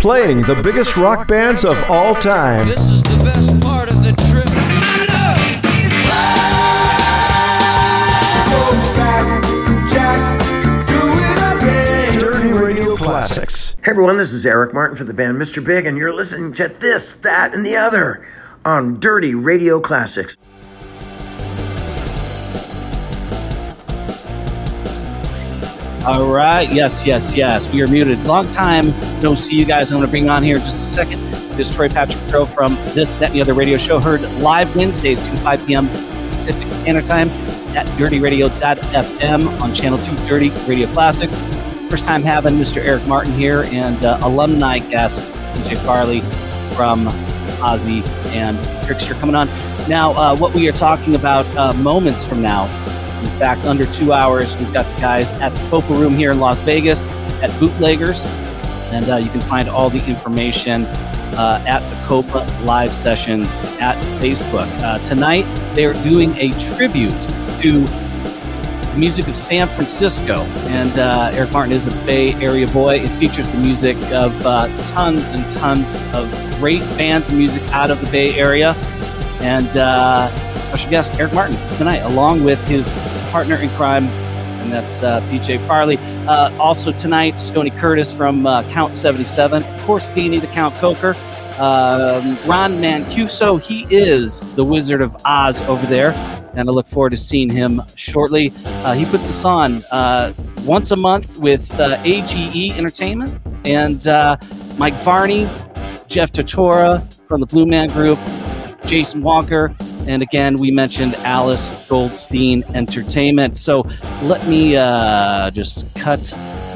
playing the biggest rock bands of all time. This is the best part of the trip. Dirty Radio Classics. Hey everyone, this is Eric Martin for the band Mr. Big, and you're listening to this, that, and the other on Dirty Radio Classics. All right. Yes, yes, yes. We are muted. Long time no see you guys. I'm going to bring on here in just a second. This is Troy Patrick Crow from This, That, and the Other radio show. Heard live Wednesdays, 2 to 5 p.m. Pacific Standard Time at dirtyradio.fm on channel 2 Dirty Radio Classics. First time having Mr. Eric Martin here and uh, alumni guest PJ Farley from Fozzy and Trixter coming on. Now, uh, what we are talking about uh, moments from now in fact, under two hours, we've got the guys at the Copa Room here in Las Vegas at Bootleggers. And uh, you can find all the information uh, at the Copa live sessions at Facebook. Uh, tonight, they're doing a tribute to the music of San Francisco. And uh, Eric Martin is a Bay Area boy. It features the music of uh, tons and tons of great bands and music out of the Bay Area. And uh, special guest Eric Martin tonight, along with his partner in crime, and that's uh, PJ Farley. Uh, also tonight, Stony Curtis from uh, Count 77. Of course, Deanie the Count Koker. Um, Ron Mancuso, he is the Wizard of Oz over there, and I look forward to seeing him shortly. Uh, he puts us on uh, once a month with uh, AGE Entertainment and Mike Varney, Jeff Totora from the Blue Man Group, Jason Walker, and again, we mentioned Alice Goldstein Entertainment. So let me uh, just cut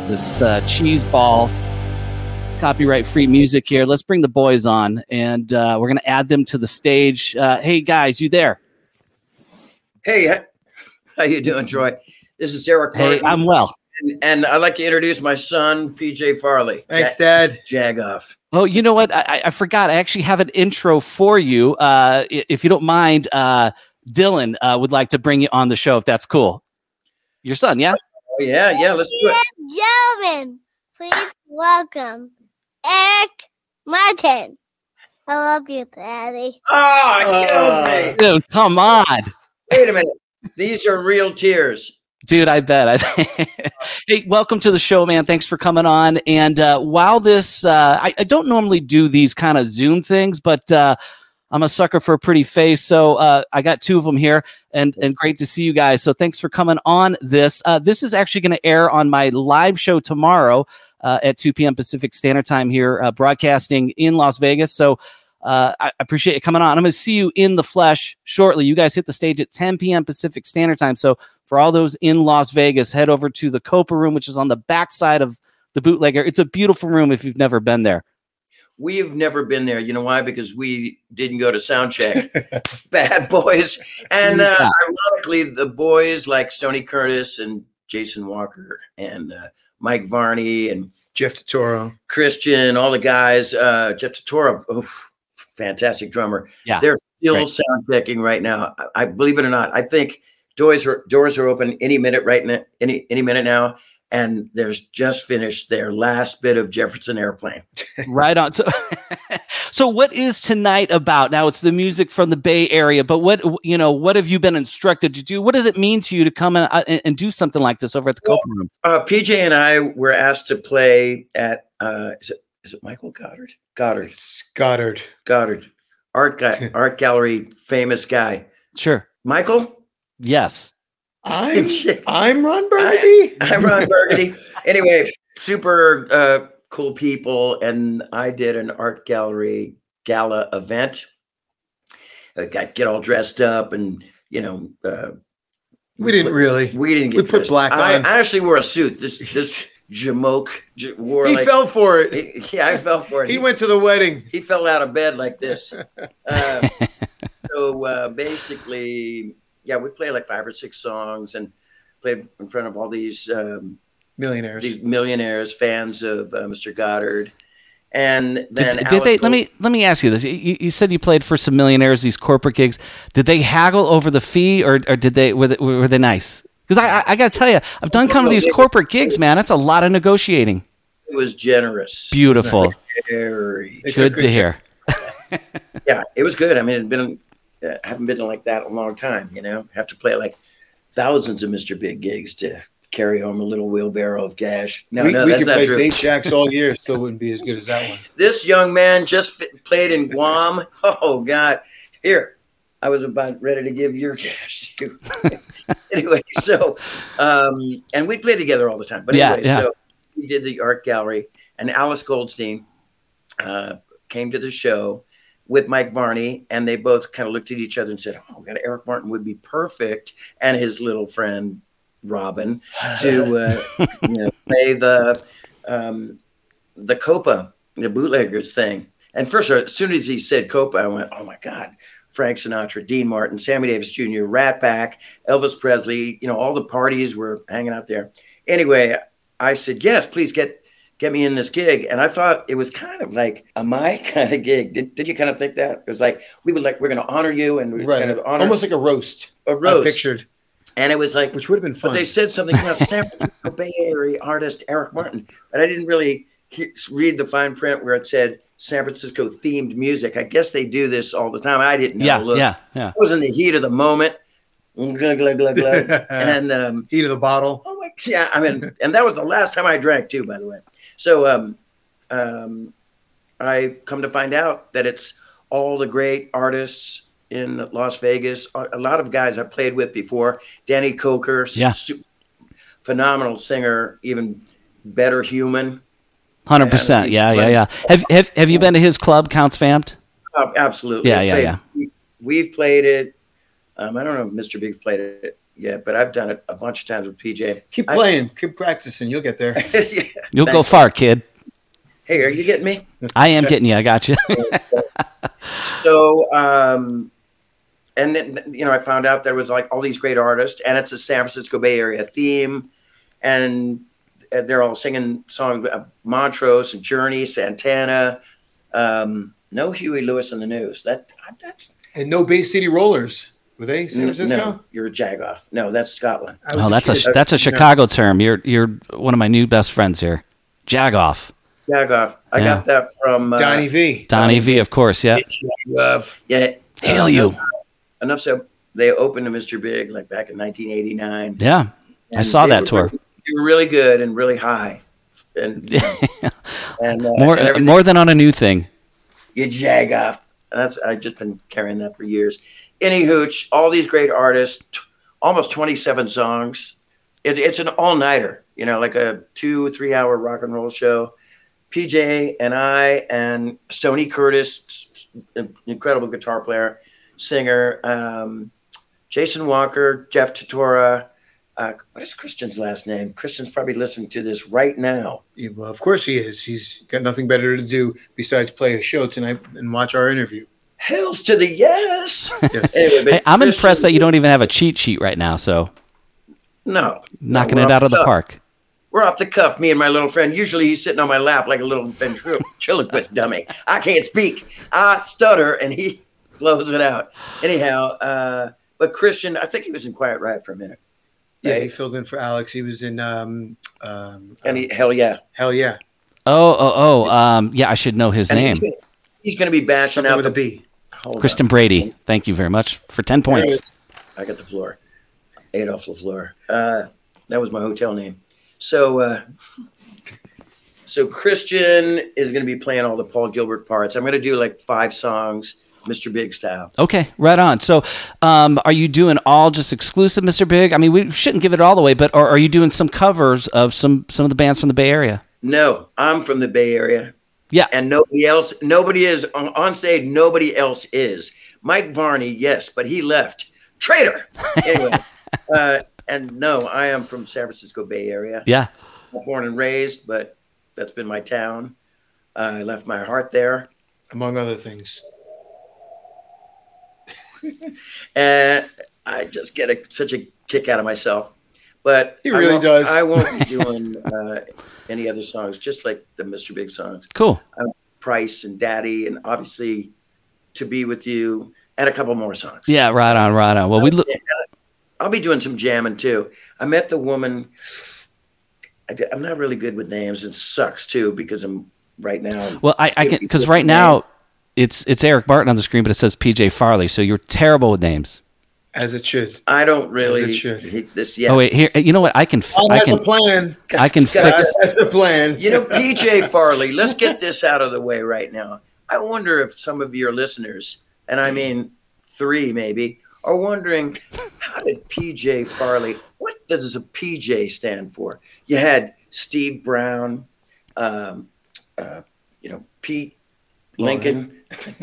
this uh, cheese ball copyright free music here. Let's bring the boys on, and uh, we're going to add them to the stage. Uh, hey, guys, you there? Hey, how you doing, Troy? This is Eric Hey, Martin, I'm well. And, and I'd like to introduce my son, PJ Farley. Thanks, Dad. Jag off. Oh, you know what? I, I- I forgot. I actually have an intro for you. Uh, if you don't mind, uh, Dylan uh, would like to bring you on the show, if that's cool. Your son, yeah? Oh, yeah, yeah, let's do it. Gentlemen, please welcome Eric Martin. I love you, Daddy. Oh, it kills me. Dude, come on. Wait a minute. These are real tears. Dude, I bet. Hey, welcome to the show, man. Thanks for coming on. And uh, while this, uh, I, I don't normally do these kind of Zoom things, but uh, I'm a sucker for a pretty face. So uh, I got two of them here, and and great to see you guys. So thanks for coming on this. Uh, this is actually going to air on my live show tomorrow uh, at 2 p.m. Pacific Standard Time here, broadcasting in Las Vegas. So. Uh, I I appreciate you coming on. I'm going to see you in the flesh shortly. You guys hit the stage at 10 p.m. Pacific Standard Time. So for all those in Las Vegas, head over to the Copa Room, which is on the backside of the bootlegger. It's a beautiful room if you've never been there. We've never been there. You know why? Because we didn't go to sound check. Bad boys. And uh, Yeah. ironically, the boys like Stony Curtis and Jason Walker and uh, Mike Varney and Jeff Totoro. Christian, all the guys, uh, Jeff Totoro, oof, fantastic drummer. Yeah, They're still great. sound checking right now. I, I believe it or not. I think doors are doors are open any minute right now, any any minute now. And there's just finished their last bit of Jefferson Airplane. right on. So, so what is tonight about? Now it's the music from the Bay Area, but what you know, what have you been instructed to do? What does it mean to you to come and, uh, and, and do something like this over at the Well, Copa Room? Uh, PJ and I were asked to play at uh, is it is it Michael Godard? Godard, Godard. Godard, art guy, art gallery, famous guy. Sure. Michael, Yes. I'm I'm Ron Burgundy. I'm Ron Burgundy. Anyway, super uh, cool people, and I did an art gallery gala event. I got get all dressed up, and you know, uh, we didn't really. we didn't we get put dressed. black I, on. I actually wore a suit. This this jamoke j- wore He like fell for it. he- yeah, I fell for it. He went to the wedding. he fell out of bed like this. Uh, so uh, basically, yeah, we played like five or six songs and played in front of all these um, Millionaires. these millionaires, fans of uh, Mr. Godard. And Did, then did Alice they? Let me let me ask you this. You, you said you played for some millionaires, these corporate gigs. Did they haggle over the fee, or, or did they were they, were they nice? Because I, I, I got to tell you, I've done kind of these corporate gigs, man. That's a lot of negotiating. It was generous. Beautiful. Very. It's Good to hear. Yeah, it was good. I mean, it'd been uh, haven't been like that in a long time. You know, have to play like thousands of Mr. Big gigs to carry home a little wheelbarrow of cash. No, we no, we that's could not play true. date jacks all year, still wouldn't be as good as that one. This young man just fi- played in Guam. Oh God! Here, I was about ready to give your cash. to- anyway, so um, and we play together all the time. But Yeah, anyway, yeah. so we did the art gallery, and Alice Goldstein uh, came to the show with Mike Varney, and they both kind of looked at each other and said, "Oh, God, Eric Martin would be perfect," and his little friend Robin to uh, you know, play the um, the Copa, the bootleggers thing. And first, as soon as he said Copa, I went, "Oh my God!" Frank Sinatra, Dean Martin, Sammy Davis Jr., Rat Pack, Elvis Presley. You know, all the parties were hanging out there. Anyway, I said, "Yes, please get get me in this gig." And I thought it was kind of like a my kind of gig. Did, did you kind of think that it was like we would like we're going to honor you and we Right, kind of honor almost like a roast. a I roast. pictured, And it was like which would have been fun. but they said something about San Francisco Bay Area artist Eric Martin, but I didn't really he- read the fine print where it said San Francisco themed music. I guess they do this all the time. I didn't know. Yeah, Look, yeah, yeah. I was in the heat of the moment. Glug, glug, glug, glug. and um, Heat of the bottle. oh my, yeah, I mean, and that was the last time I drank too, by the way. So um, um, I come to find out that it's all the great artists in Las Vegas. A lot of guys I played with before. Danny Koker, Yeah. phenomenal singer, even better human. Hundred percent. Yeah, yeah, yeah. Have have have you been to his club, Count's Vamp'd? Oh, absolutely. Yeah, yeah, played- yeah. we- We've played it. Um, I don't know if Mr. Big's played it yet, but I've done it a bunch of times with PJ. Keep I- playing, keep practicing. You'll get there. Yeah. You'll go far, kid. Hey, are you getting me? I am getting you. I got you. So, um, and then, you know, I found out there was like all these great artists, and it's a San Francisco Bay Area theme, and uh, they're all singing songs. Uh, Montrose and Journey, Santana. Um, no Huey Lewis in the news. That that's and no Bay City Rollers. Were they San Francisco? no. You're a jagoff. No, that's Scotland. Oh, that's a kid. that's a Chicago term. You're you're one of my new best friends here. Jagoff. Jagoff. I Yeah. got that from uh, Donnie Vie. Donnie Vie, of course. Yeah. Love. Yeah. Hail uh, you. Enough, enough so they opened to Mr. Big like back in 1989. Yeah. I saw that tour. really- They were really good and really high, and and uh, more and more than on a new thing. you jagoff. And that's I've just been carrying that for years. Any hooch, all these great artists, t- almost 27 songs. It, it's an all nighter, you know, like a two three hour rock and roll show. PJ and I and Stony Curtis, incredible guitar player, singer. Um, Jason Walker, Jeff Tatora. Uh, what is Christian's last name? Christian's probably listening to this right now. Yeah, well, of course he is. He's got nothing better to do besides play a show tonight and watch our interview. Hells to the yes. Yes. Anyway, Hey, I'm impressed that you don't even have a cheat sheet right now. So No, knocking No, it out of the cuff. park. We're off the cuff, me and my little friend. Usually he's sitting on my lap like a little ventriloquist dummy. I can't speak. I stutter and he blows it out. Anyhow, uh, but Christian, I think he was in Quiet Riot for a minute. Yeah, he filled in for Alex. He was in um, um, And he, hell yeah. Hell yeah. Oh, oh, oh. Um, yeah, I should know his And name. he's, gonna- he's going to be bashing Something out with the a B. Hold on. Brady. Thank you very much for 10 There points. I got the floor. Adolf LaFleur. Uh, that was my hotel name. So, uh, so Christian is going to be playing all the Paul Gilbert parts. I'm going to do like five songs, Mr. Big style. Okay, right on. So, um, are you doing all just exclusive, Mr. Big? I mean, we shouldn't give it all the way, but or are you doing some covers of some some of the bands from the Bay Area? No, I'm from the Bay Area, Yeah. and nobody else. Nobody is on, on stage. Nobody else is. Mike Varney, yes, but he left. Traitor. Anyway, uh, and no, I am from San Francisco Bay Area. Yeah. born and raised, but that's been my town. Uh, I left my heart there, Among other things. and I just get a, such a kick out of myself. But He really won't- does. I won't be doing uh, any other songs, just like the Mr. Big songs, Cool. Price and Daddy, and obviously "To Be with You," and a couple more songs. Yeah, right on, right on. Well, we look. I'll be doing some jamming too. I met the woman I, am not really good with names. It sucks too because I'm right now. Well, I, I can because right now it's it's Eric Martin on the screen, but it says PJ Farley. So you're terrible with names. As it should. I don't really. As it should. he- This yet. Oh wait, here you know what? I can f- God I has a plan. I can God fix. God has a plan. You know, PJ Farley, let's get this out of the way right now. I wonder if some of your listeners, and I mean three maybe, are wondering how did PJ Farley, what does a PJ stand for? You had Steve Brown, um, uh, you know, Pete Lincoln,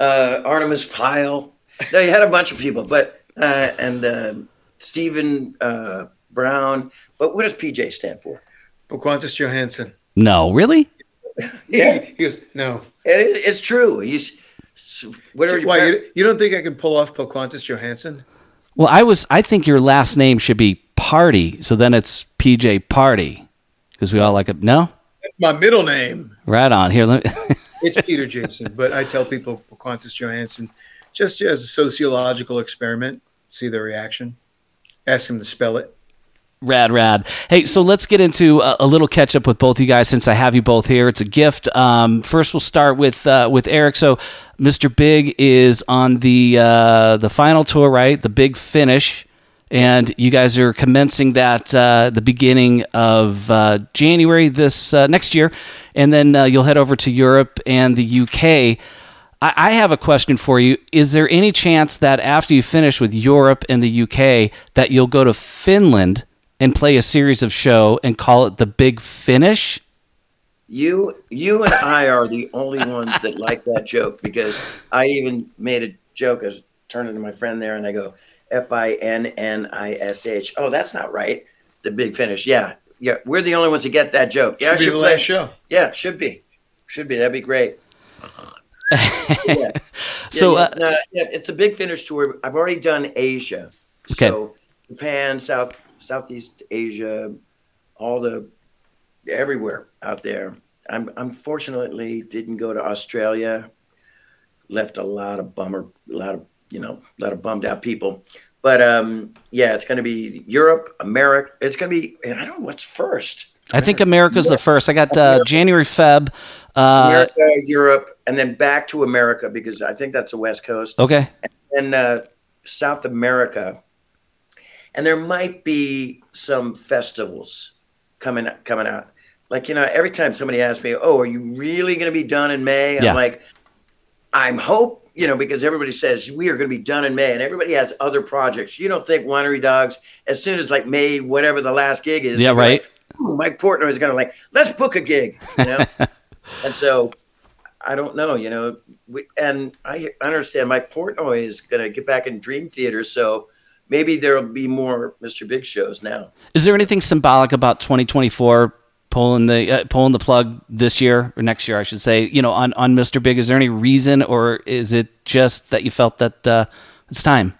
uh, Artimus Pyle. No, you had a bunch of people, but, uh, and uh, Stephen uh, Brown. But what does PJ stand for? Pocahontas Johansson. No, really? Yeah, He goes, no. It, it's true. He's whatever. your Why, you, you don't think I can pull off Pocahontas Johansson? Well, I was. I think your last name should be Party. So then it's PJ Party because we all like it. No, That's my middle name. right on here. Let me, It's Peter Jason, but I tell people Pocahontas Johansson just as a sociological experiment, see their reaction. Ask them to spell it. Rad, rad. Hey, so let's get into a, a little catch up with both you guys since I have you both here. It's a gift. Um, first, we'll start with uh, with Eric. So, Mr. Big is on the uh, the final tour, right? The Big Finish, and you guys are commencing that uh, the beginning of uh, January this uh, next year, and then uh, you'll head over to Europe and the UK. I I have a question for you. Is there any chance that after you finish with Europe and the UK, that you'll go to Finland and play a series of show and call it the Big Finish? you, you and I are the only ones that like that joke because I even made a joke. I was turning to my friend there, and I go, "F I N N I S H." Oh, that's not right. The big finish. Yeah, yeah. We're the only ones that get that joke. Yeah, I Should be the play. last show. Yeah, should be. Should be. That'd be great. yeah. So, yeah, uh, yeah, yeah, it's a big finish tour. I've already done Asia. Okay. So Japan, South Southeast Asia, all the everywhere out there. I'm unfortunately didn't go to Australia. Left a lot of bummer, a lot of you know, a lot of bummed out people. But um, yeah, it's going to be Europe, America. It's going to be. and I don't know what's first. I think America's the first. I got uh, January, Feb. Uh, America, Europe, and then back to America because I think that's the West Coast. okay. and uh, South America, and there might be some festivals coming coming out. Like you know, every time somebody asks me, "Oh, are you really going to be done in May?" Yeah. I'm like, "I'm hope." You know, because everybody says we are going to be done in May, and everybody has other projects. You don't think Winery Dogs, as soon as like May, whatever the last gig is, Yeah, right. like, "Ooh, Mike Portnoy is going to like, let's book a gig, you know. and so, I don't know, you know, we, and I understand Mike Portnoy is going to get back in Dream Theater, so maybe there'll be more Mr. Big shows now. Is there anything symbolic about 2024 pulling the uh, pulling the plug this year or next year, I should say? You know, on on Mr. Big, is there any reason, or is it just that you felt that uh, it's time?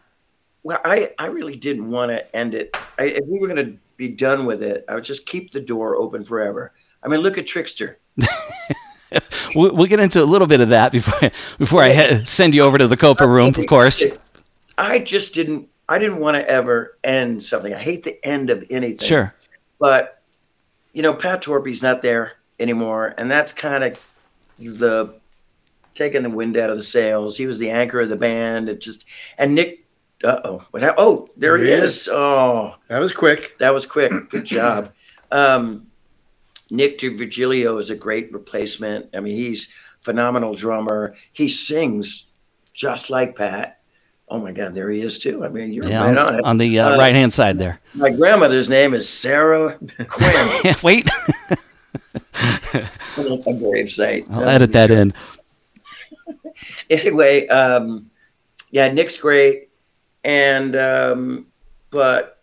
Well, I, I really didn't want to end it. I, if we were going to be done with it, I would just keep the door open forever. I mean, look at Trixter. We'll, we'll get into a little bit of that before before I he- send you over to the Copa room, of course. I just didn't. I didn't want to ever end something. I hate the end of anything. Sure. but you know, Pat Torpey's not there anymore, and that's kind of the taking the wind out of the sails. He was the anchor of the band. It just and Nick. Uh oh. What? Oh, there he he is. Oh, That was quick. that was quick. Good job. Um, Nick D'Virgilio is a great replacement. I mean, he's phenomenal drummer. He sings just like Pat. Oh my God, there he is too. I mean, you're Yeah, right on, on it. on the uh, Uh, right hand side there. My grandmother's name is Sarah Quinn. Wait, a grave site. I'll edit that in. Anyway, um, yeah, Nick's great, and um, but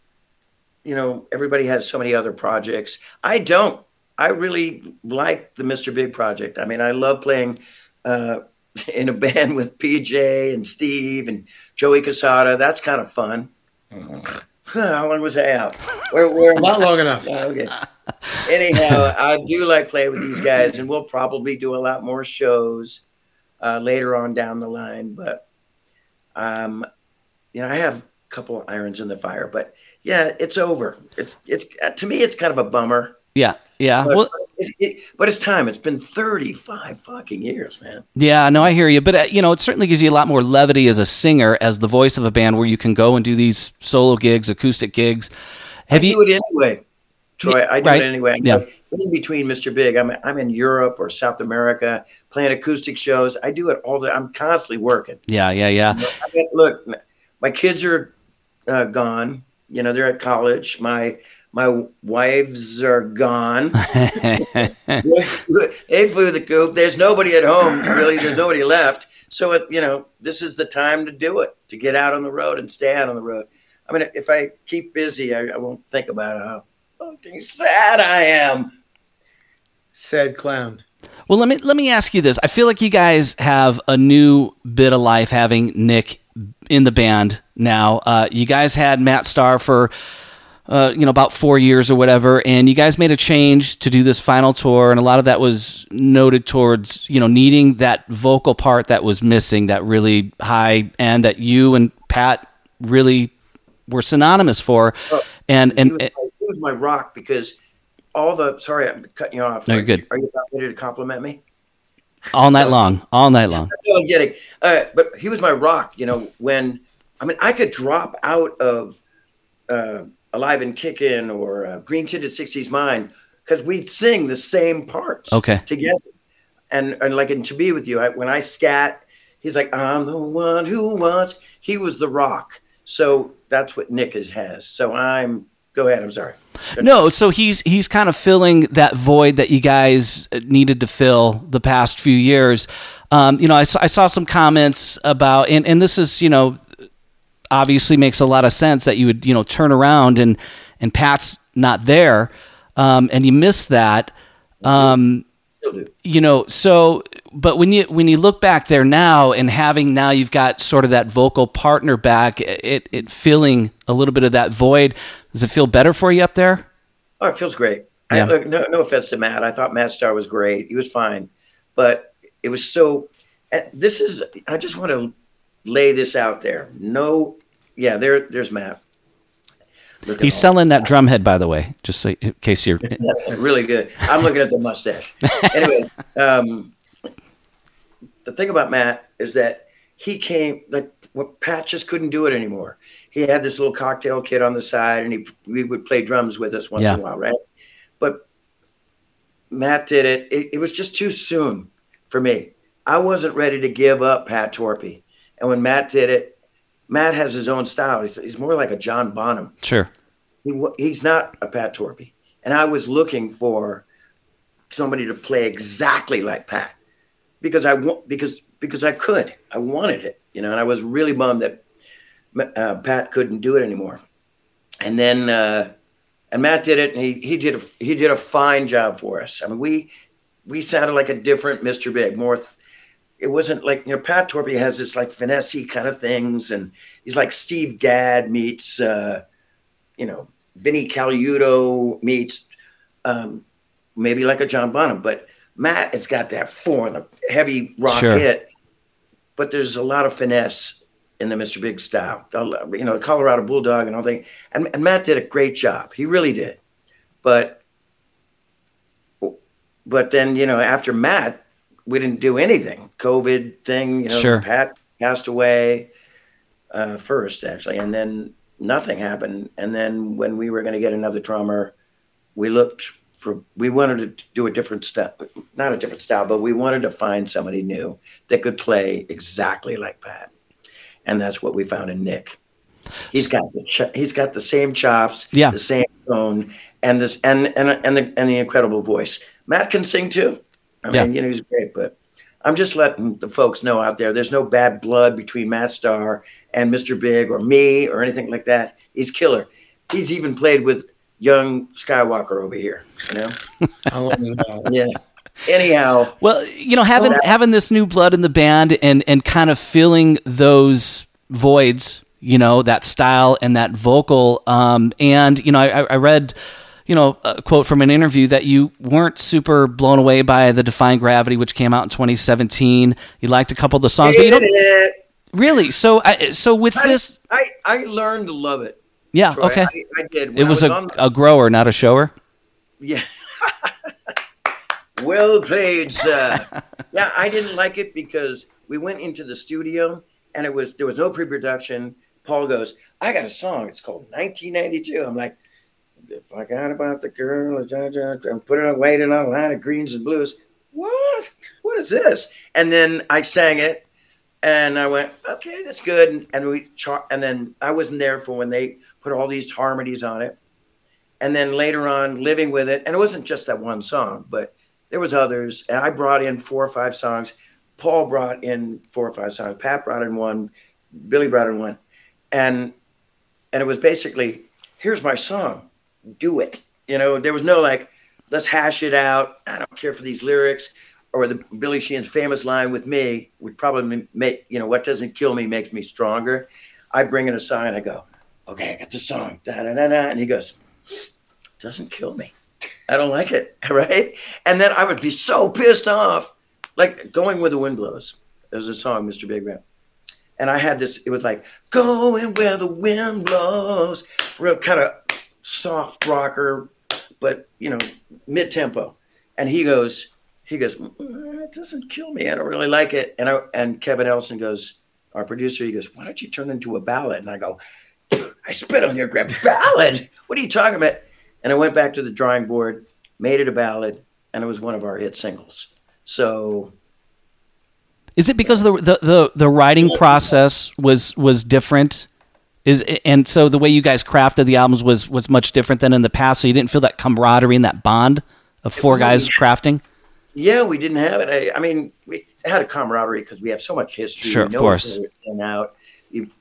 you know everybody has so many other projects. I don't. I really like the Mr. Big project. I mean, I love playing uh, in a band with PJ and Steve and Joey Cassata. That's kind of fun. How long was I out? Where, where Not long enough. Oh, okay. Anyhow, I do like playing with these guys, and we'll probably do a lot more shows uh, later on down the line. But um, you know, I have a couple of irons in the fire. But yeah, it's over. It's it's uh, to me, it's kind of a bummer. Yeah, yeah. But, Well, it, it, but it's time. It's been 35 fucking years, man. yeah. No, I hear you, but uh, you know, it certainly gives you a lot more levity as a singer, as the voice of a band, where you can go and do these solo gigs, acoustic gigs. Have I you? do it anyway, Troy. I do Right. it anyway. Yeah. go In between Mr. Big, I'm I'm in Europe or South America playing acoustic shows. I do it all the. I'm constantly working. Yeah, yeah, yeah. I mean, look, my kids are uh, gone. You know, they're at college. My my wives are gone. they flew the coop. There's nobody at home, really. There's nobody left. So, it, you know, this is the time to do it, to get out on the road and stay out on the road. I mean, if I keep busy, I, I won't think about how fucking sad I am. Sad clown. Well, let me let me ask you this. I feel like you guys have a new bit of life having Nick in the band now. Uh, you guys had Matt Starr for uh, you know about four years or whatever, and you guys made a change to do this final tour, and a lot of that was noted towards you know needing that vocal part that was missing, that really high end that you and Pat really were synonymous for, and He and. was, my, he was my rock because all the, sorry, I'm cutting you off. No, you're good. Are you about ready to compliment me? all night long, all night long. No, I'm kidding. Uh, but he was my rock. You know, when I mean, I could drop out of uh, Alive and Kickin' or uh, Green Tinted '60s Mind because we'd sing the same parts Okay. together. And and like in To Be With You, I, when I scat, he's like, "I'm the one who wants." He was the rock. So that's what Nick is, has. So I'm. Go ahead. I'm sorry. No, so he's he's kind of filling that void that you guys needed to fill the past few years. Um, you know, I I saw some comments about, and, and this is, you know, obviously makes a lot of sense that you would, you know, turn around and and Pat's not there, um, and you miss that. Um, you know so but when you when you look back there now and having now you've got sort of that vocal partner back it it filling a little bit of that void does it feel better for you up there Oh, it feels great. Yeah. I, look, no, no offense to Matt. I thought Matt Starr was great. He was fine, but it was so. This is. I just want to lay this out there. No, yeah, there, there's Matt. Looking he's selling that drum head by the way just so in case you're really good. I'm looking at the mustache. anyway, um, the thing about Matt is that he came like what Pat just couldn't do it anymore. He had this little cocktail kit on the side, and he we would play drums with us once Yeah. in a while, right? But Matt did it. it. It was just too soon for me. I wasn't ready to give up Pat Torpey, and when Matt did it, Matt has his own style. He's, he's more like a John Bonham sure he, he's not a Pat Torpey. And I was looking for somebody to play exactly like Pat because I want because because I could. I wanted it, you know. And I was really bummed that uh, Pat couldn't do it anymore. And then uh, and Matt did it, and he he did a he did a fine job for us. I mean, we we sounded like a different Mr. Big, more. Th- it wasn't like you know Pat Torpey has this like finessey kind of things, and he's like Steve Gadd meets. Uh, you know, Vinnie Colaiuta meets um, maybe like a John Bonham, but Matt has got that foreign, the heavy rock Sure. hit. But there's a lot of finesse in the Mr. Big style, you know, the Colorado Bulldog and all that. And, and Matt did a great job. He really did. But, but then you know, after Matt, we didn't do anything. COVID thing, you know, Sure. Pat passed away uh, first actually, and then nothing happened. And then when we were going to get another drummer, we looked for we wanted to do a different style, not a different style, but we wanted to find somebody new that could play exactly like Pat, and that's what we found in Nick. He's got the ch- he's got the same chops, Yeah. the same tone, and this and and and the and the incredible voice. Matt can sing too. I Yeah. mean, you know, he's great, but I'm just letting the folks know out there. There's no bad blood between Matt Starr and Mr. Big or me or anything like that. He's killer. He's even played with young Skywalker over here. You know. How long is that? Yeah. Anyhow, Well, you know, having Well, having this new blood in the band and and kind of filling those voids, you know, that style and that vocal. Um, and you know, I, I read, you know, a quote from an interview that you weren't super blown away by the Defying Gravity, which came out in 2017. You liked a couple of the songs, but you don't really. So, I, so with I, this, I I learned to love it. Yeah, Troy. okay. I, I did. When It I was a, on- a grower, not a shower. Yeah. well played, sir. yeah, I didn't like it because we went into the studio and it was there was no pre-production. Paul goes, "I got a song. It's called 1992." I'm like, "If I got about the girl, and put it on waiting on a line of greens and blues." What? What is this? And then I sang it, and I went, "Okay, that's good." And, and we char- and then I wasn't there for when they put all these harmonies on it and then later on living with it and it wasn't just that one song but there was others and i brought in four or five songs paul brought in four or five songs pat brought in one billy brought in one and and it was basically here's my song do it you know there was no like let's hash it out i don't care for these lyrics or the billy sheehan's famous line with me would probably make you know what doesn't kill me makes me stronger i bring in a song and i go okay i got the song da, da, da, da. and he goes doesn't kill me. I don't like it, right? And then I would be so pissed off, like going where the wind blows. There's a song, Mr. Big Ram, and I had this. It was like going where the wind blows, real kind of soft rocker, but you know, mid tempo. And he goes, he goes, "Mm, it doesn't kill me. I don't really like it. And I and Kevin Elson goes, our producer, he goes, why don't you turn it into a ballad? And I go, I spit on your grab ballad. What are you talking about? And I went back to the drawing board, made it a ballad, and it was one of our hit singles. So Is it because the the the, the writing process was was different? Is and so the way you guys crafted the albums was was much different than in the past. So you didn't feel that camaraderie and that bond of four guys crafting. yeah, we didn't have it. I, I mean, we had a camaraderie because we have so much history. Sure, of know course. each other inside and out. We've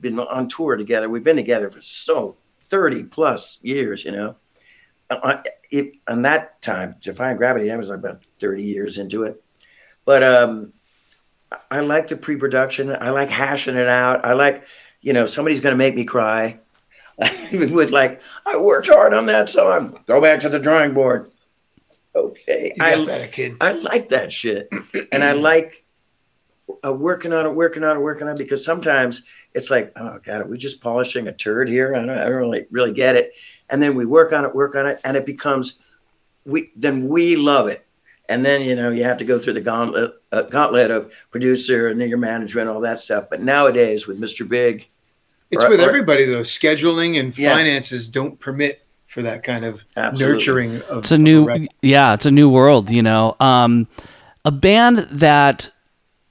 been on tour together. We've been together for so thirty plus years. You know, uh, if, on that time, Defying Gravity, I was about thirty years into it. But um, I like the pre-production. I like hashing it out. I like, you know, somebody's going to make me cry. With like, I worked hard on that song. Go back to the drawing board. Okay, I better, kid. I like that shit, and I like uh, working on it, working on it, working on it. Because sometimes it's like, oh god, are we just polishing a turd here? I don't, I don't really, really get it. And then we work on it, work on it, and it becomes we. Then we love it, and then you know you have to go through the gauntlet, uh, gauntlet of producer and then your manager and all that stuff. But nowadays with Mr. Big, It's Or- with or- everybody though. Scheduling and Yeah. finances don't permit for that kind of Absolutely. nurturing of It's a of new, record. yeah, it's a new world. You know, um, a band that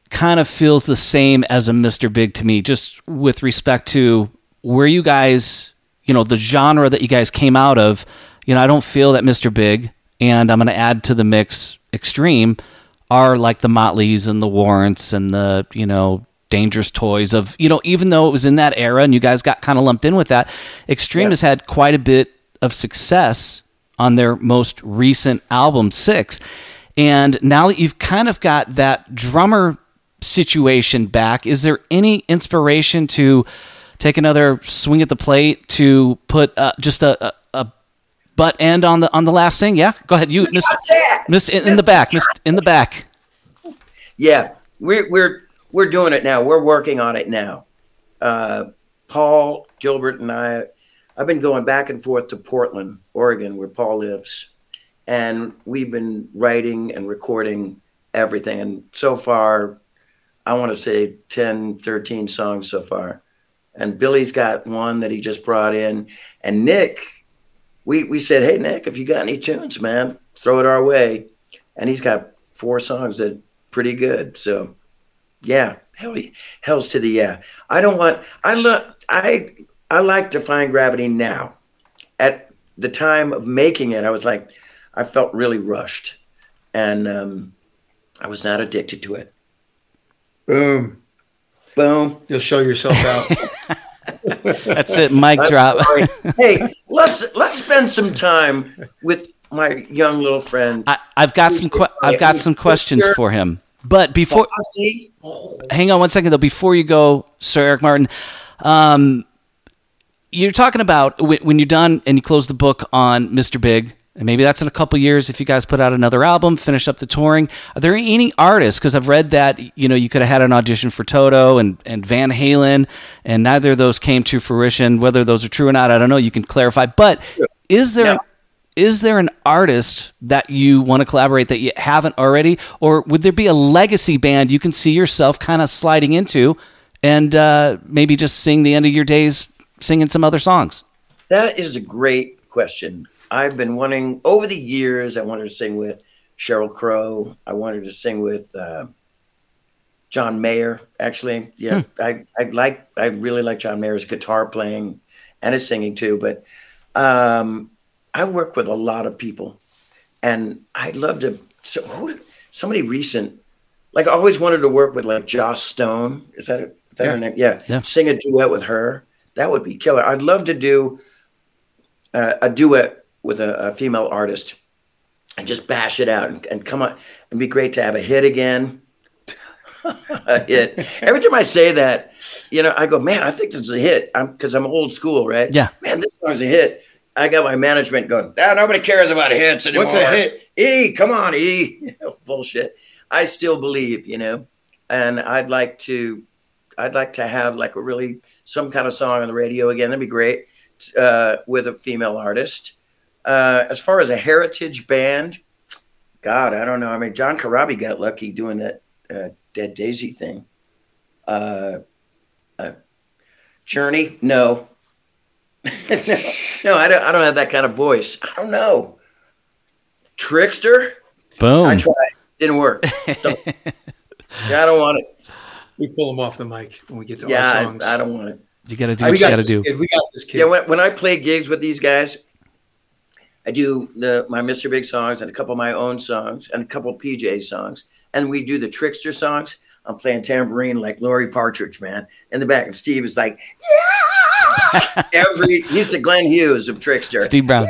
kind of feels the same as a Mr. Big to me, just with respect to where you guys, you know, the genre that you guys came out of. You know, I don't feel that Mr. Big, and I'm going to add to the mix Extreme, are like the Motleys and the Warrants and the, you know, Dangerous Toys of, you know, even though it was in that era and you guys got kind of lumped in with that, Extreme Yeah. has had quite a bit of success on their most recent album, Six. And now that you've kind of got that drummer situation back, is there any inspiration to take another swing at the plate to put uh, just a, a, a butt end on the on the last thing? Yeah, go ahead. You, Miss, Miss in, in the back, Miss in the back. Yeah, we're we're we're doing it now. We're working on it now. Uh, Paul Gilbert and I, I've been going back and forth to Portland, Oregon, where Paul lives, and we've been writing and recording everything. And so far, I want to say 10, 13 songs so far. And Billy's got one that he just brought in, and Nick, we we said, hey Nick, if you got any tunes, man, throw it our way. And he's got four songs that pretty good. So, yeah, hell, hell's to the yeah. I don't want. I look. I I like Defying Gravity now. At the time of making it, I was like, I felt really rushed, and um, I was not addicted to it. Boom. Boom. You'll show yourself out. That's it. Mic drop. hey, let's let's spend some time with my young little friend. I, I've got some. Que- I've got some questions for him. But before, Bossy. Hang on one second though. Before you go, Sir Eric Martin, um, you're talking about when, when you're done and you close the book on Mr. Big and maybe that's in a couple years if you guys put out another album, finish up the touring. Are there any artists? Because I've read that you know you could have had an audition for Toto and and Van Halen, and neither of those came to fruition. Whether those are true or not, I don't know. You can clarify. But is there Yeah. Is there an artist that you want to collaborate that you haven't already, or would there be a legacy band you can see yourself kind of sliding into, and uh, maybe just sing the end of your days singing some other songs? That is a great question. I've been wanting over the years. I wanted to sing with Sheryl Crow. I wanted to sing with uh, John Mayer. Actually, yeah, I I like I really like John Mayer's guitar playing and his singing too. But um, I work with a lot of people, and I'd love to. So who? Somebody recent. Like I always wanted to work with like Joss Stone. Is that, is that Yeah. her name? Yeah. Yeah. Sing a duet with her. That would be killer. I'd love to do uh, a duet with a, a female artist and just bash it out and, and come on. It'd be great to have a hit again. a hit. Every time I say that, you know, I go, man, I think this is a hit. I'm because I'm old school, right? Yeah. Man, this song's a hit. I got my management going, ah, nobody cares about hits anymore. What's a hit? E, come on, E. Bullshit. I still believe, you know, and I'd like to, I'd like to have like a really some kind of song on the radio again. That'd be great uh, with a female artist. Uh, as far as a heritage band, God, I don't know. I mean, John Corabi got lucky doing that uh, Dead Daisy thing. Uh, uh, Journey, no. No, no, I don't. I don't have that kind of voice. I don't know. Trixter, Boom. I tried, didn't work. So, yeah, I don't want it. We pull them off the mic when we get to our songs. I, I don't want it. You got to do we what you got got to do. Kid. We got this kid. Yeah, when, when I play gigs with these guys, I do the my Mr. Big songs and a couple of my own songs and a couple of PJ songs, and we do the Trixter songs. I'm playing tambourine like Laurie Partridge, man, in the back, and Steve is like, yeah, every he's the Glenn Hughes of Trixter, Steve Brown.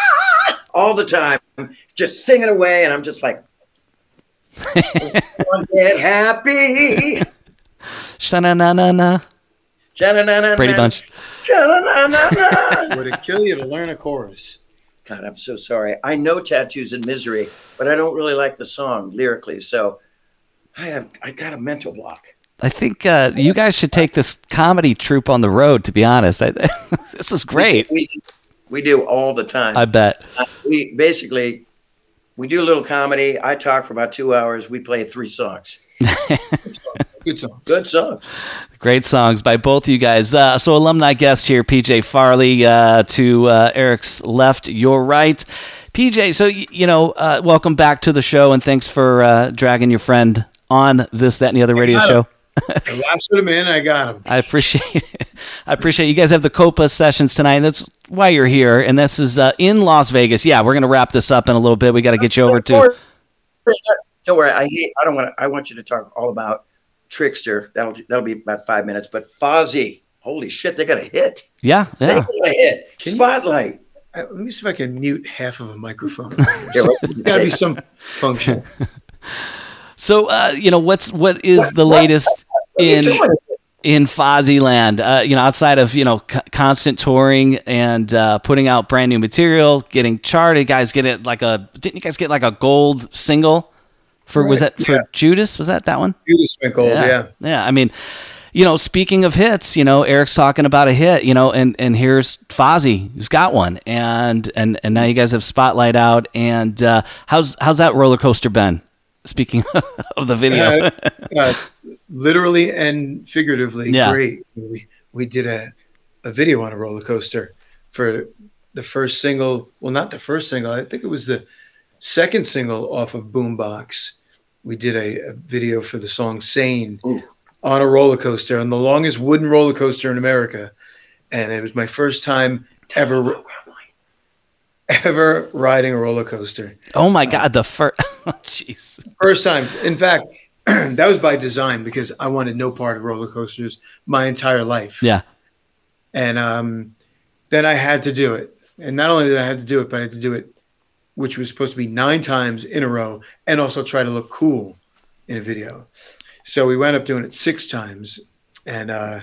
all the time, just singing away, and I'm just like, get happy, Sha-na-na-na-na. Sha-na-na-na-na, Brady Bunch. Sha-na-na-na-na. Would it kill you to learn a chorus? God, I'm so sorry. I know tattoos and misery, but I don't really like the song lyrically. So I have I got a mental block. I think uh, you guys should take this comedy troupe on the road. To be honest, I, this is great. We we do all the time. I bet. we basically we do a little comedy. I talk for about two hours. We play three songs. Good song. Good songs. Great songs by both of you guys. Uh, so, alumni guest here, PJ Farley, uh, to uh, Eric's left, your right. PJ, so, you know, uh, welcome back to the show and thanks for uh, dragging your friend on this, that, and the other radio show. him. I lasted him in. I got him. I appreciate it. I appreciate it. you guys have the Copa sessions tonight. That's why you're here. And this is uh, in Las Vegas. Yeah, we're going to wrap this up in a little bit. We got to get you over to. Don't worry. I hate. I don't want to. I want you to talk all about Trixter. That'll that'll be about five minutes. But Fozzy, holy shit, they got a hit. Yeah, They got a hit. Can you- Spotlight. Uh, let me see if I can mute half of a microphone. Yeah, what- There's got to be some function. So, uh, you know, what's what is the latest in in Fozzy land? Uh, you know, outside of you know c- constant touring and uh, putting out brand new material, getting charted. Guys, get it like a didn't you guys get like a gold single for was that for yeah. Judas? Was that that one? Judas went gold. Yeah. yeah. I mean, you know, speaking of hits, you know, Eric's talking about a hit, you know, and and here's Fozzy who's got one, and and and now you guys have Spotlight out, and uh, how's how's that roller coaster been? Speaking of the video, Uh, uh, literally and figuratively Yeah. great. We we did a, a video on a roller coaster for the first single. Well, not the first single. I think it was the second single off of Boombox. We did a, a video for the song "Sane" Ooh. on a roller coaster, on the longest wooden roller coaster in America, and it was my first time ever ever riding a roller coaster. oh my god, the first, jeez, First time. In fact, that was by design because I wanted no part of roller coasters my entire life. yeah, And um, then I had to do it. And not only did I have to do it, but I had to do it, which was supposed to be nine times in a row, and also try to look cool in a video. So we wound up doing it six times. And uh,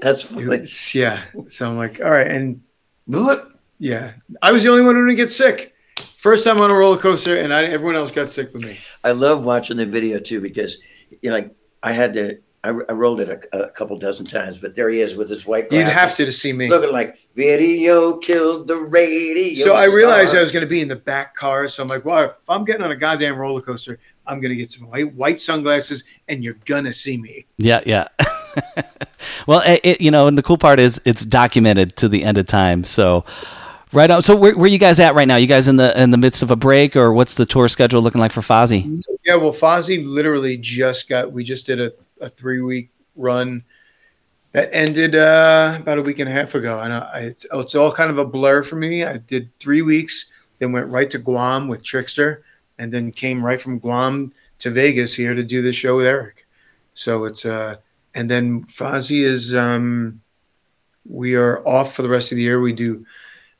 That's funny. was, yeah. So I'm like, all right. And look, Yeah, I was the only one who didn't get sick. First time on a roller coaster, and I, everyone else got sick with me. I love watching the video too because, you know, like I had to. I, I rolled it a, a couple dozen times, but there he is with his white. You'd have to to see me. looking like video killed the radio. So I realized star." I was going to be in the back car. So I'm like, well, if I'm getting on a goddamn roller coaster, I'm going to get some white, white sunglasses, and you're gonna see me. Yeah, yeah. well, it, it, you know, and the cool part is it's documented to the end of time. So, right on. So, where, where you guys at right now? You guys in the in the midst of a break, or what's the tour schedule looking like for Fozzy? Yeah, well, Fozzy literally just got. We just did a, a three week run that ended uh, about a week and a half ago, and I, it's it's all kind of a blur for me. I did three weeks, then went right to Guam with Trixter, and then came right from Guam to Vegas here to do this show with Eric. So it's uh, and then Fozzy is um, we are off for the rest of the year. We do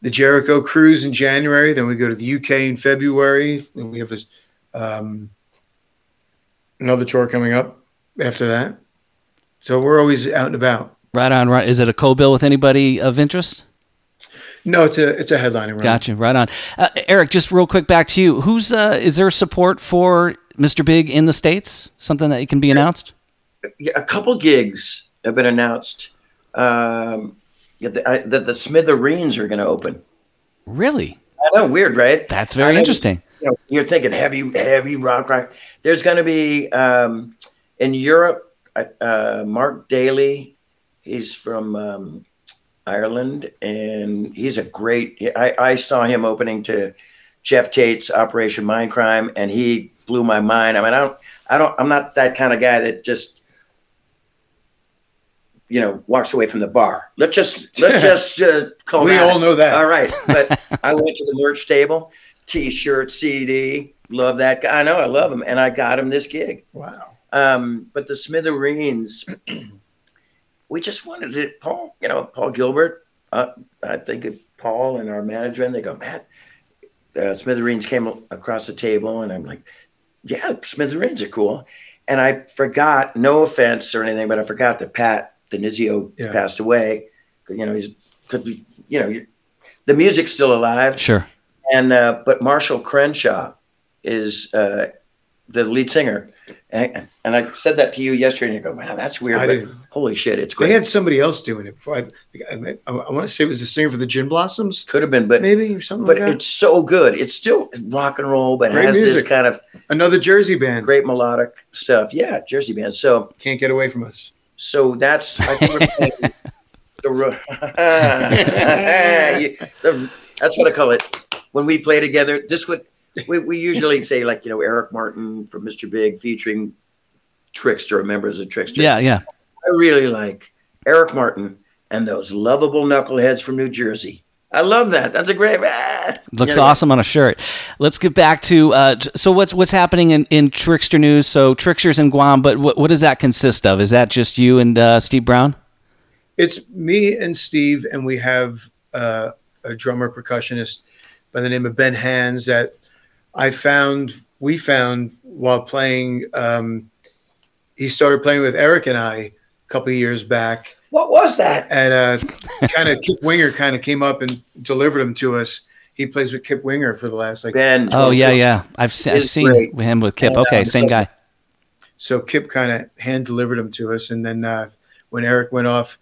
the Jericho cruise in January, then we go to the UK in February, and we have a um, another tour coming up after that. So we're always out and about. Right on. Right. Is it a co-bill with anybody of interest? No, it's a it's a headliner. Run. Gotcha. Right on. Uh, Eric, just real quick back to you. Who's uh, is there support for Mr. Big in the states? Something that can be announced? Yeah, a couple gigs have been announced. Um, yeah, the, I, the, the Smithereens are going to open. Really? I know, weird, right? That's very I- interesting. You know, you're thinking heavy, heavy rock, rock. There's going to be um, in Europe. Uh, Mark Daly, he's from um, Ireland, and he's a great. I, I saw him opening to Geoff Tate's Operation Mindcrime, and he blew my mind. I mean, I don't, I don't, I'm not that kind of guy that just, you know, walks away from the bar. Let's just, let's just uh, call We all know that. All right, but I went to the merch table, T-shirt, CD. Love that guy. I know I love him, and I got him this gig. Wow. Um, but the Smithereens, we just wanted to. Paul, you know, Paul Gilbert. Uh, I think Paul and our manager, and they go, Matt. Uh, Smithereens came across the table, and I'm like, yeah, Smithereens are cool. And I forgot, no offense or anything, but I forgot that Pat DiNizio Yeah. passed away. You know, he's, could be- you know, you- the music's still alive. Sure. And uh, but Marshall Crenshaw is uh, the lead singer, and, and I said that to you yesterday, and you go, "Man, that's weird." I but didn't- holy shit, it's great. They had somebody else doing it before. I, I, I, want to say it was the singer for the Gin Blossoms, Could have been, but maybe or something but like that. it's so good. It's still rock and roll, but Great has this kind of Another Jersey band. great melodic stuff. Yeah, Jersey band. So Can't get away from us. So that's I think we're playing the, the- that's what I call it. When we play together, this would we, we usually say like you know Eric Martin from Mr. Big featuring Trixter, members of Trixter. Yeah, yeah. I really like Eric Martin and those lovable knuckleheads from New Jersey. I love that. That's a great. Ah, Looks you know, awesome on a shirt. Let's get back to uh, so what's what's happening in, in Trixter news. So Trixter's in Guam, but what, what does that consist of? Is that just you and uh, Steve Brown? It's me and Steve, and we have uh, a drummer percussionist by the name of Ben Hands that I found, we found while playing. Um, he started playing with Eric and I a couple of years back, What was that? and uh, kind of Kip Winger kind of came up and delivered him to us. He plays with Kip Winger for the last like Ben. Oh yeah, yeah. I've, se- I've seen great. him with Kip. uh, Okay, same guy. So Kip kind of hand delivered them to us, and then uh, when Eric went off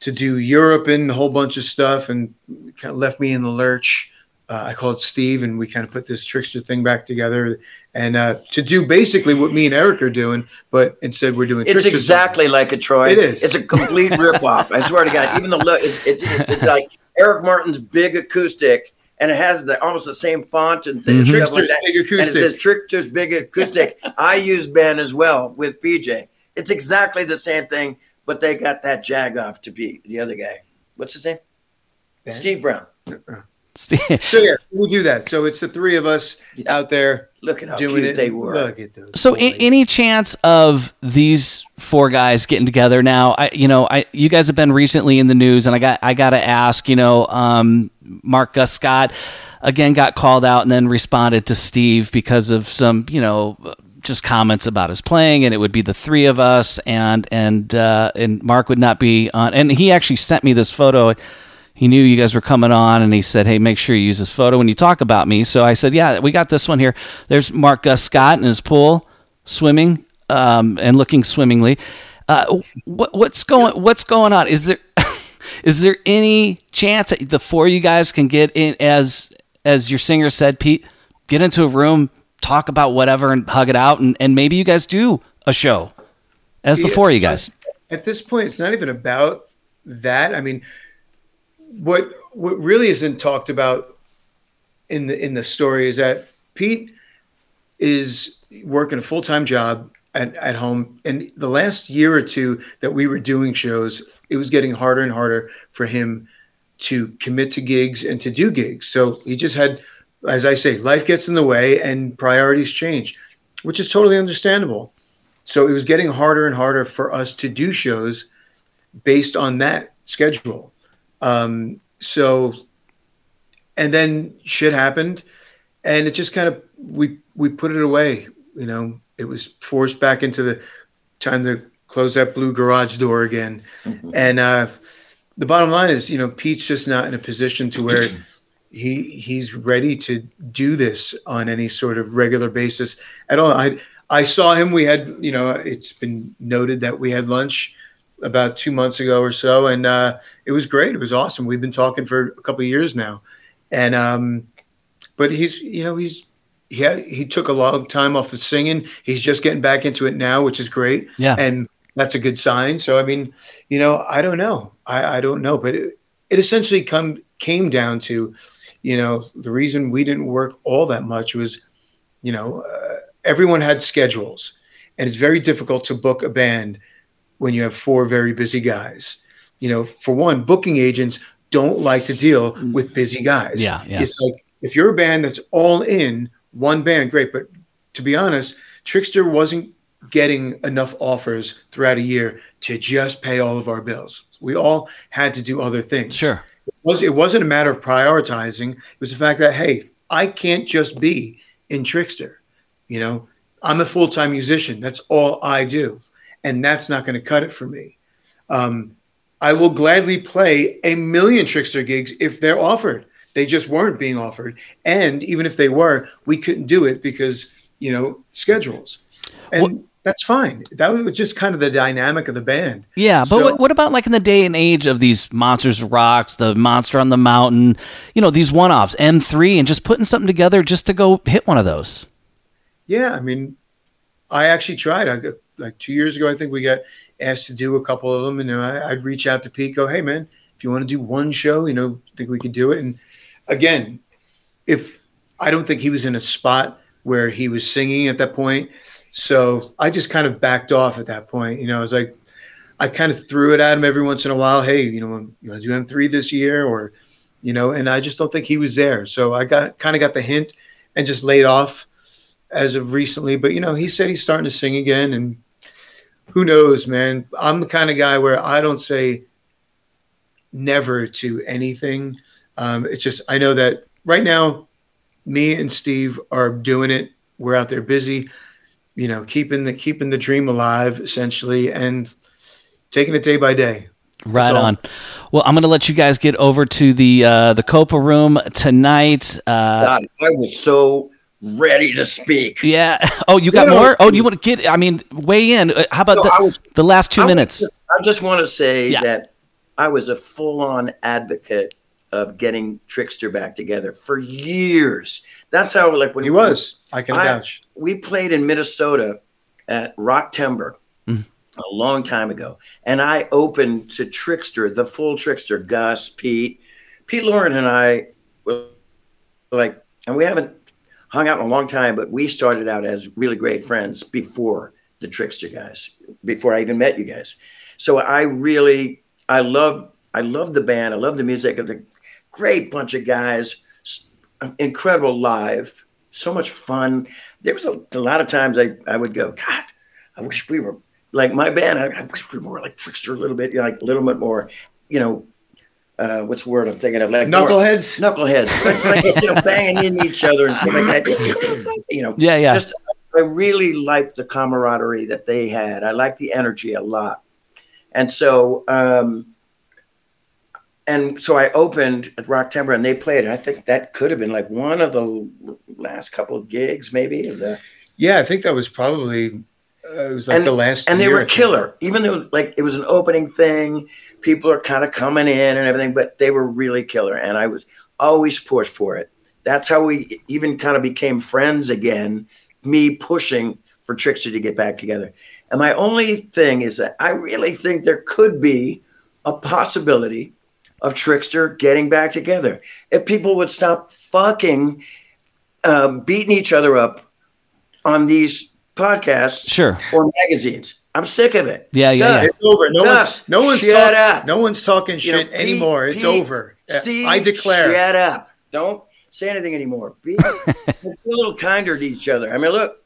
to do Europe and a whole bunch of stuff, and kind of left me in the lurch, uh, I called Steve, and we kind of put this Trixter thing back together, and uh, to do basically what me and Eric are doing, but instead we're doing. It's exactly like a Troy. It is. It's a complete ripoff. I swear to God. Even the look, it's, it's, it's like Eric Martin's big acoustic, and it has the almost the same font and things. stuff like big And it acoustic. says Trixter's big acoustic. I use Ben as well with PJ. It's exactly the same thing, but they got that jag off to be the other guy. What's his name? Ben? Steve Brown. Steve- so yeah, we do that. So it's the three of us Yeah. out there Look at how doing cute it. they were. Look at those. So, a- any chance of these four guys getting together now? I, you know, I you guys have been recently in the news, and I got I got to ask. You know, um, Mark Gus Scott again got called out and then responded to Steve because of some, you know. Just comments about his playing, and it would be the three of us, and and uh, and Mark would not be on. And he actually sent me this photo. He knew you guys were coming on, and he said, "Hey, make sure you use this photo when you talk about me." So I said, "Yeah, we got this one here." There's Mark Gus Scott in his pool, swimming um, and looking swimmingly. Uh, what, what's going What's going on? Is there is there any chance that the four of you guys can get in as as your singer said, Pete, get into a room, talk about whatever, and hug it out, and, and maybe you guys do a show as the Yeah. four of you guys. At this point, it's not even about that. I mean, what what really isn't talked about in the in the story is that Pete is working a full time job at, at home, and the last year or two that we were doing shows, it was getting harder and harder for him to commit to gigs and to do gigs. So he just had, as I say, life gets in the way and priorities change, which is totally understandable. So it was getting harder and harder for us to do shows based on that schedule. Um, so, and then shit happened, and it just kind of we we put it away. You know, it was forced back into the time to close that blue garage door again. And uh, the bottom line is, you know, Pete's just not in a position to where he he's ready to do this on any sort of regular basis at all. I I saw him. We had, you know, it's been noted that we had lunch about two months ago or so, and uh, it was great. It was awesome. We've been talking for a couple of years now, and um, but he's, you know, he's he had, he took a long time off of singing. He's just getting back into it now, which is great. Yeah. and that's a good sign. So I mean, you know, I don't know. I, I don't know, but it, it essentially come came down to, you know, the reason we didn't work all that much was, you know, uh, everyone had schedules, and it's very difficult to book a band when you have four very busy guys. You know, for one, booking agents don't like to deal with busy guys. Yeah, yeah. It's like if you're a band that's all in one band, great. But to be honest, Trixter wasn't getting enough offers throughout a year to just pay all of our bills. We all had to do other things. Sure. It was it wasn't a matter of prioritizing. It was the fact that hey, I can't just be in Trixter. You know, I'm a full time musician. That's all I do, and that's not going to cut it for me. Um, I will gladly play a million Trixter gigs if they're offered. They just weren't being offered, and even if they were, we couldn't do it because you know schedules, and that's fine. That was just kind of the dynamic of the band. Yeah, but So- what, what about like in the day and age of these monsters rocks, the monster on the mountain, you know, these one offs, M3, and just putting something together just to go hit one of those? Yeah, I mean, I actually tried. I like two years ago, I think we got asked to do a couple of them, and you know, I, I'd reach out to Pete, go, "Hey, man, if you want to do one show, you know, think we could do it." And again, if I don't think he was in a spot where he was singing at that point, so I just kind of backed off at that point. You know, I was like, I kind of threw it at him every once in a while. Hey, you know, you want to do M three this year, or you know, and I just don't think he was there. So I got kind of got the hint and just laid off as of recently. But you know, he said he's starting to sing again, and who knows, man? I'm the kind of guy where I don't say never to anything. Um, it's just I know that right now, me and Steve are doing it. We're out there busy, you know, keeping the keeping the dream alive, essentially, and taking it day by day. Right on. Well, I'm going to let you guys get over to the uh, the Copa room tonight. Uh, God, I was so ready to speak. yeah. Oh, you got No, no. more? Oh, do you want to get? I mean, weigh in. Uh, How about No, the, was- the last two I minutes? just- I just want to say Yeah. that I was a full-on advocate of getting Trixter back together for years. That's how like when He was. I can I- vouch. we played in Minnesota at Rock Timber Mm. a long time ago, and I opened to Trixter, the full Trixter, Gus, Pete, Pete Loran, and I were like, and we haven't hung out in a long time, but we started out as really great friends before the Trixter guys, before I even met you guys. So I really, I love, I love the band, I love the music of the great bunch of guys, incredible live, so much fun. There was a, a lot of times I, I would go, God, I wish we were like my band. I, I wish we were more like Trixter a little bit, you know, like a little bit more, you know, uh, what's the word I'm thinking of? Like more- Knuckleheads. knuckleheads, like, like, you know, banging in each other and stuff like that. You know, Yeah, yeah. Just I really liked the camaraderie that they had. I liked the energy a lot, and so um, and so I opened at Rock Timber and they played. And I think that could have been like one of the last couple of gigs, maybe of the Yeah, I think that was probably it was like and, the last. and they were killer. Even though like it was an opening thing, people are kind of coming in and everything, but they were really killer. And I was always pushed for it. That's how we even kind of became friends again. Me pushing for Trixter to get back together. And my only thing is that I really think there could be a possibility of Trixter getting back together if people would stop fucking um, beating each other up on these podcasts Sure. or magazines. I'm sick of it. Yeah, yeah, yeah. Gus, It's over. No Gus, one's no one's shut talking. up. No one's talking You know, shit Pete- anymore. It's Pete, over. Uh, Steve, I declare. Shut up. Don't say anything anymore. Be, be a little kinder to each other. I mean, look,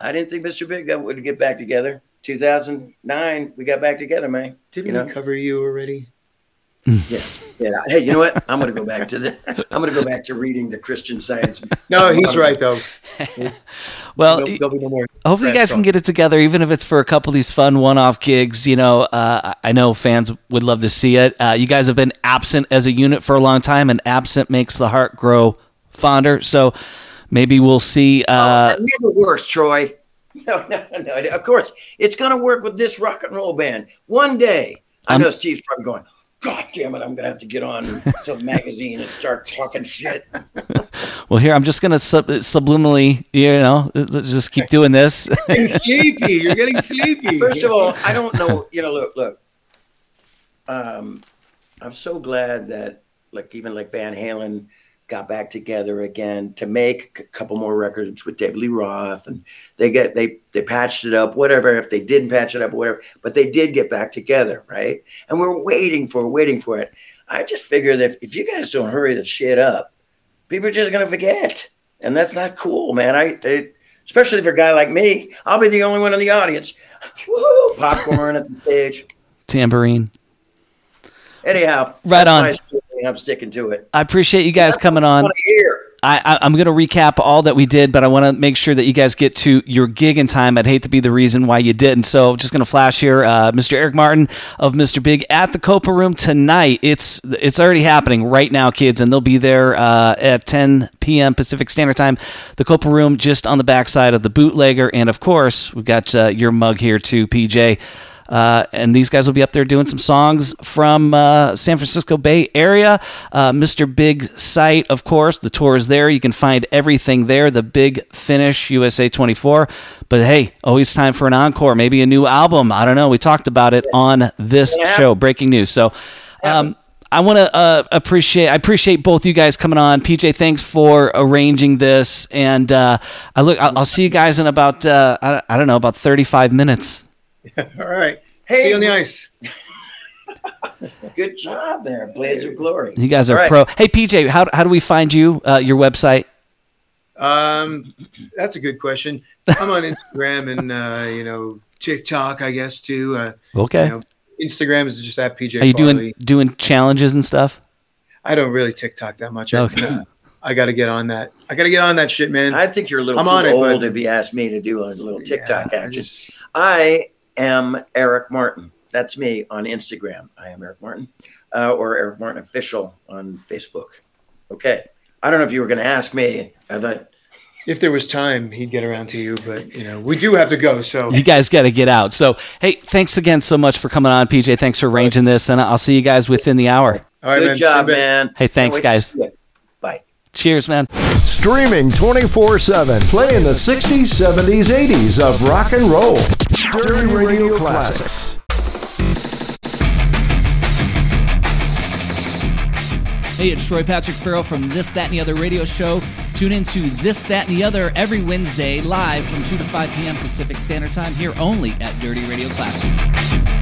I didn't think Mr. Big would get back together. 2009, we got back together, man. Didn't you know? we cover you already? Yes. Yeah. Hey, you know what? I'm going to go back to the. I'm going to go back to reading the Christian Science. No, he's right though. Well, There'll, there'll be no. Hopefully, you guys can get it together, even if it's for a couple of these fun one-off gigs. You know, uh, I know fans would love to see it. Uh, you guys have been absent as a unit for a long time, and absent makes the heart grow fonder. So maybe we'll see. Uh, it never works, Troy. No, no, no. Of course, it's going to work with this rock and roll band one day. I Um, know Steve's probably going. God damn it! I'm going to have to get on some magazine and start talking shit. well, here I'm just gonna sub- subliminally, you know, just keep doing this. You're sleepy. You're getting sleepy. First of all, I don't know. You know, look, look. Um, I'm so glad that, like, even like Van Halen got back together again to make a couple more records with David Lee Roth, and they get they they patched it up, whatever. If they didn't patch it up, whatever, but they did get back together, right? And we're waiting for waiting for it. I just figure that if you guys don't hurry the shit up, people are just gonna forget, and that's not cool, man. I. They, Especially for a guy like me, I'll be the only one in the audience. Woo! Popcorn at the stage. Tambourine. Anyhow, Right on. And I'm sticking to it. I appreciate you guys coming on. Want to hear? I, I, I'm going to recap all that we did, but I want to make sure that you guys get to your gig in time. I'd hate to be the reason why you didn't. So, just going to flash here, uh, Mr. Eric Martin of Mr. Big at the Copa Room tonight. It's it's already happening right now, kids, and they'll be there uh, at 10 p.m. Pacific Standard Time. The Copa Room just on the backside of the Bootlegger, and of course, we've got uh, your mug here too, PJ. Uh, and these guys will be up there doing some songs from uh, San Francisco Bay Area. Uh, Mr. Big site, of course. The tour is there. You can find everything there. The Big Finish USA 24. But hey, always time for an encore. Maybe a new album. I don't know. We talked about it on this Yeah. show. Breaking news. So. Um, I want to uh, appreciate. I appreciate both you guys coming on. PJ, thanks for arranging this, and uh, I look. I'll, I'll see you guys in about uh, I, I don't know about thirty five minutes. All right. Hey, See you on the ice. Good job there, Blades of Glory. You guys are All right. pro. Hey PJ, how, how do we find you? Uh, your website? Um, that's a good question. I'm on Instagram and uh, you know TikTok, I guess too. Uh, Okay. you know, Instagram is just at PJ. Are you doing Farley. doing challenges and stuff? I don't really TikTok that much. I- Okay. I got to get on that. I got to get on that shit, man. I think you're a little I'm too on it, old but- if you ask me to do a little TikTok Yeah, I action. just- I am Eric Martin. That's me on Instagram. I am Eric Martin, uh, or Eric Martin official on Facebook. Okay. I don't know if you were going to ask me. I thought if there was time, he'd get around to you, but you know, we do have to go. So You guys got to get out. So hey, thanks again so much for coming on, PJ. Thanks for arranging this, and I'll see you guys within the hour. all right, good man. job, See you in a bit. man. Hey, thanks, Can't to guys. See you. Bye. Cheers, man. Streaming 24 7, playing the 60s, 70s, 80s of rock and roll. Dirty Radio Classics. Hey, it's Troy Patrick Farrell from This, That, and the Other radio show. Tune into This, That, and the Other every Wednesday live from 2 to 5 p.m. Pacific Standard Time here only at Dirty Radio Classics.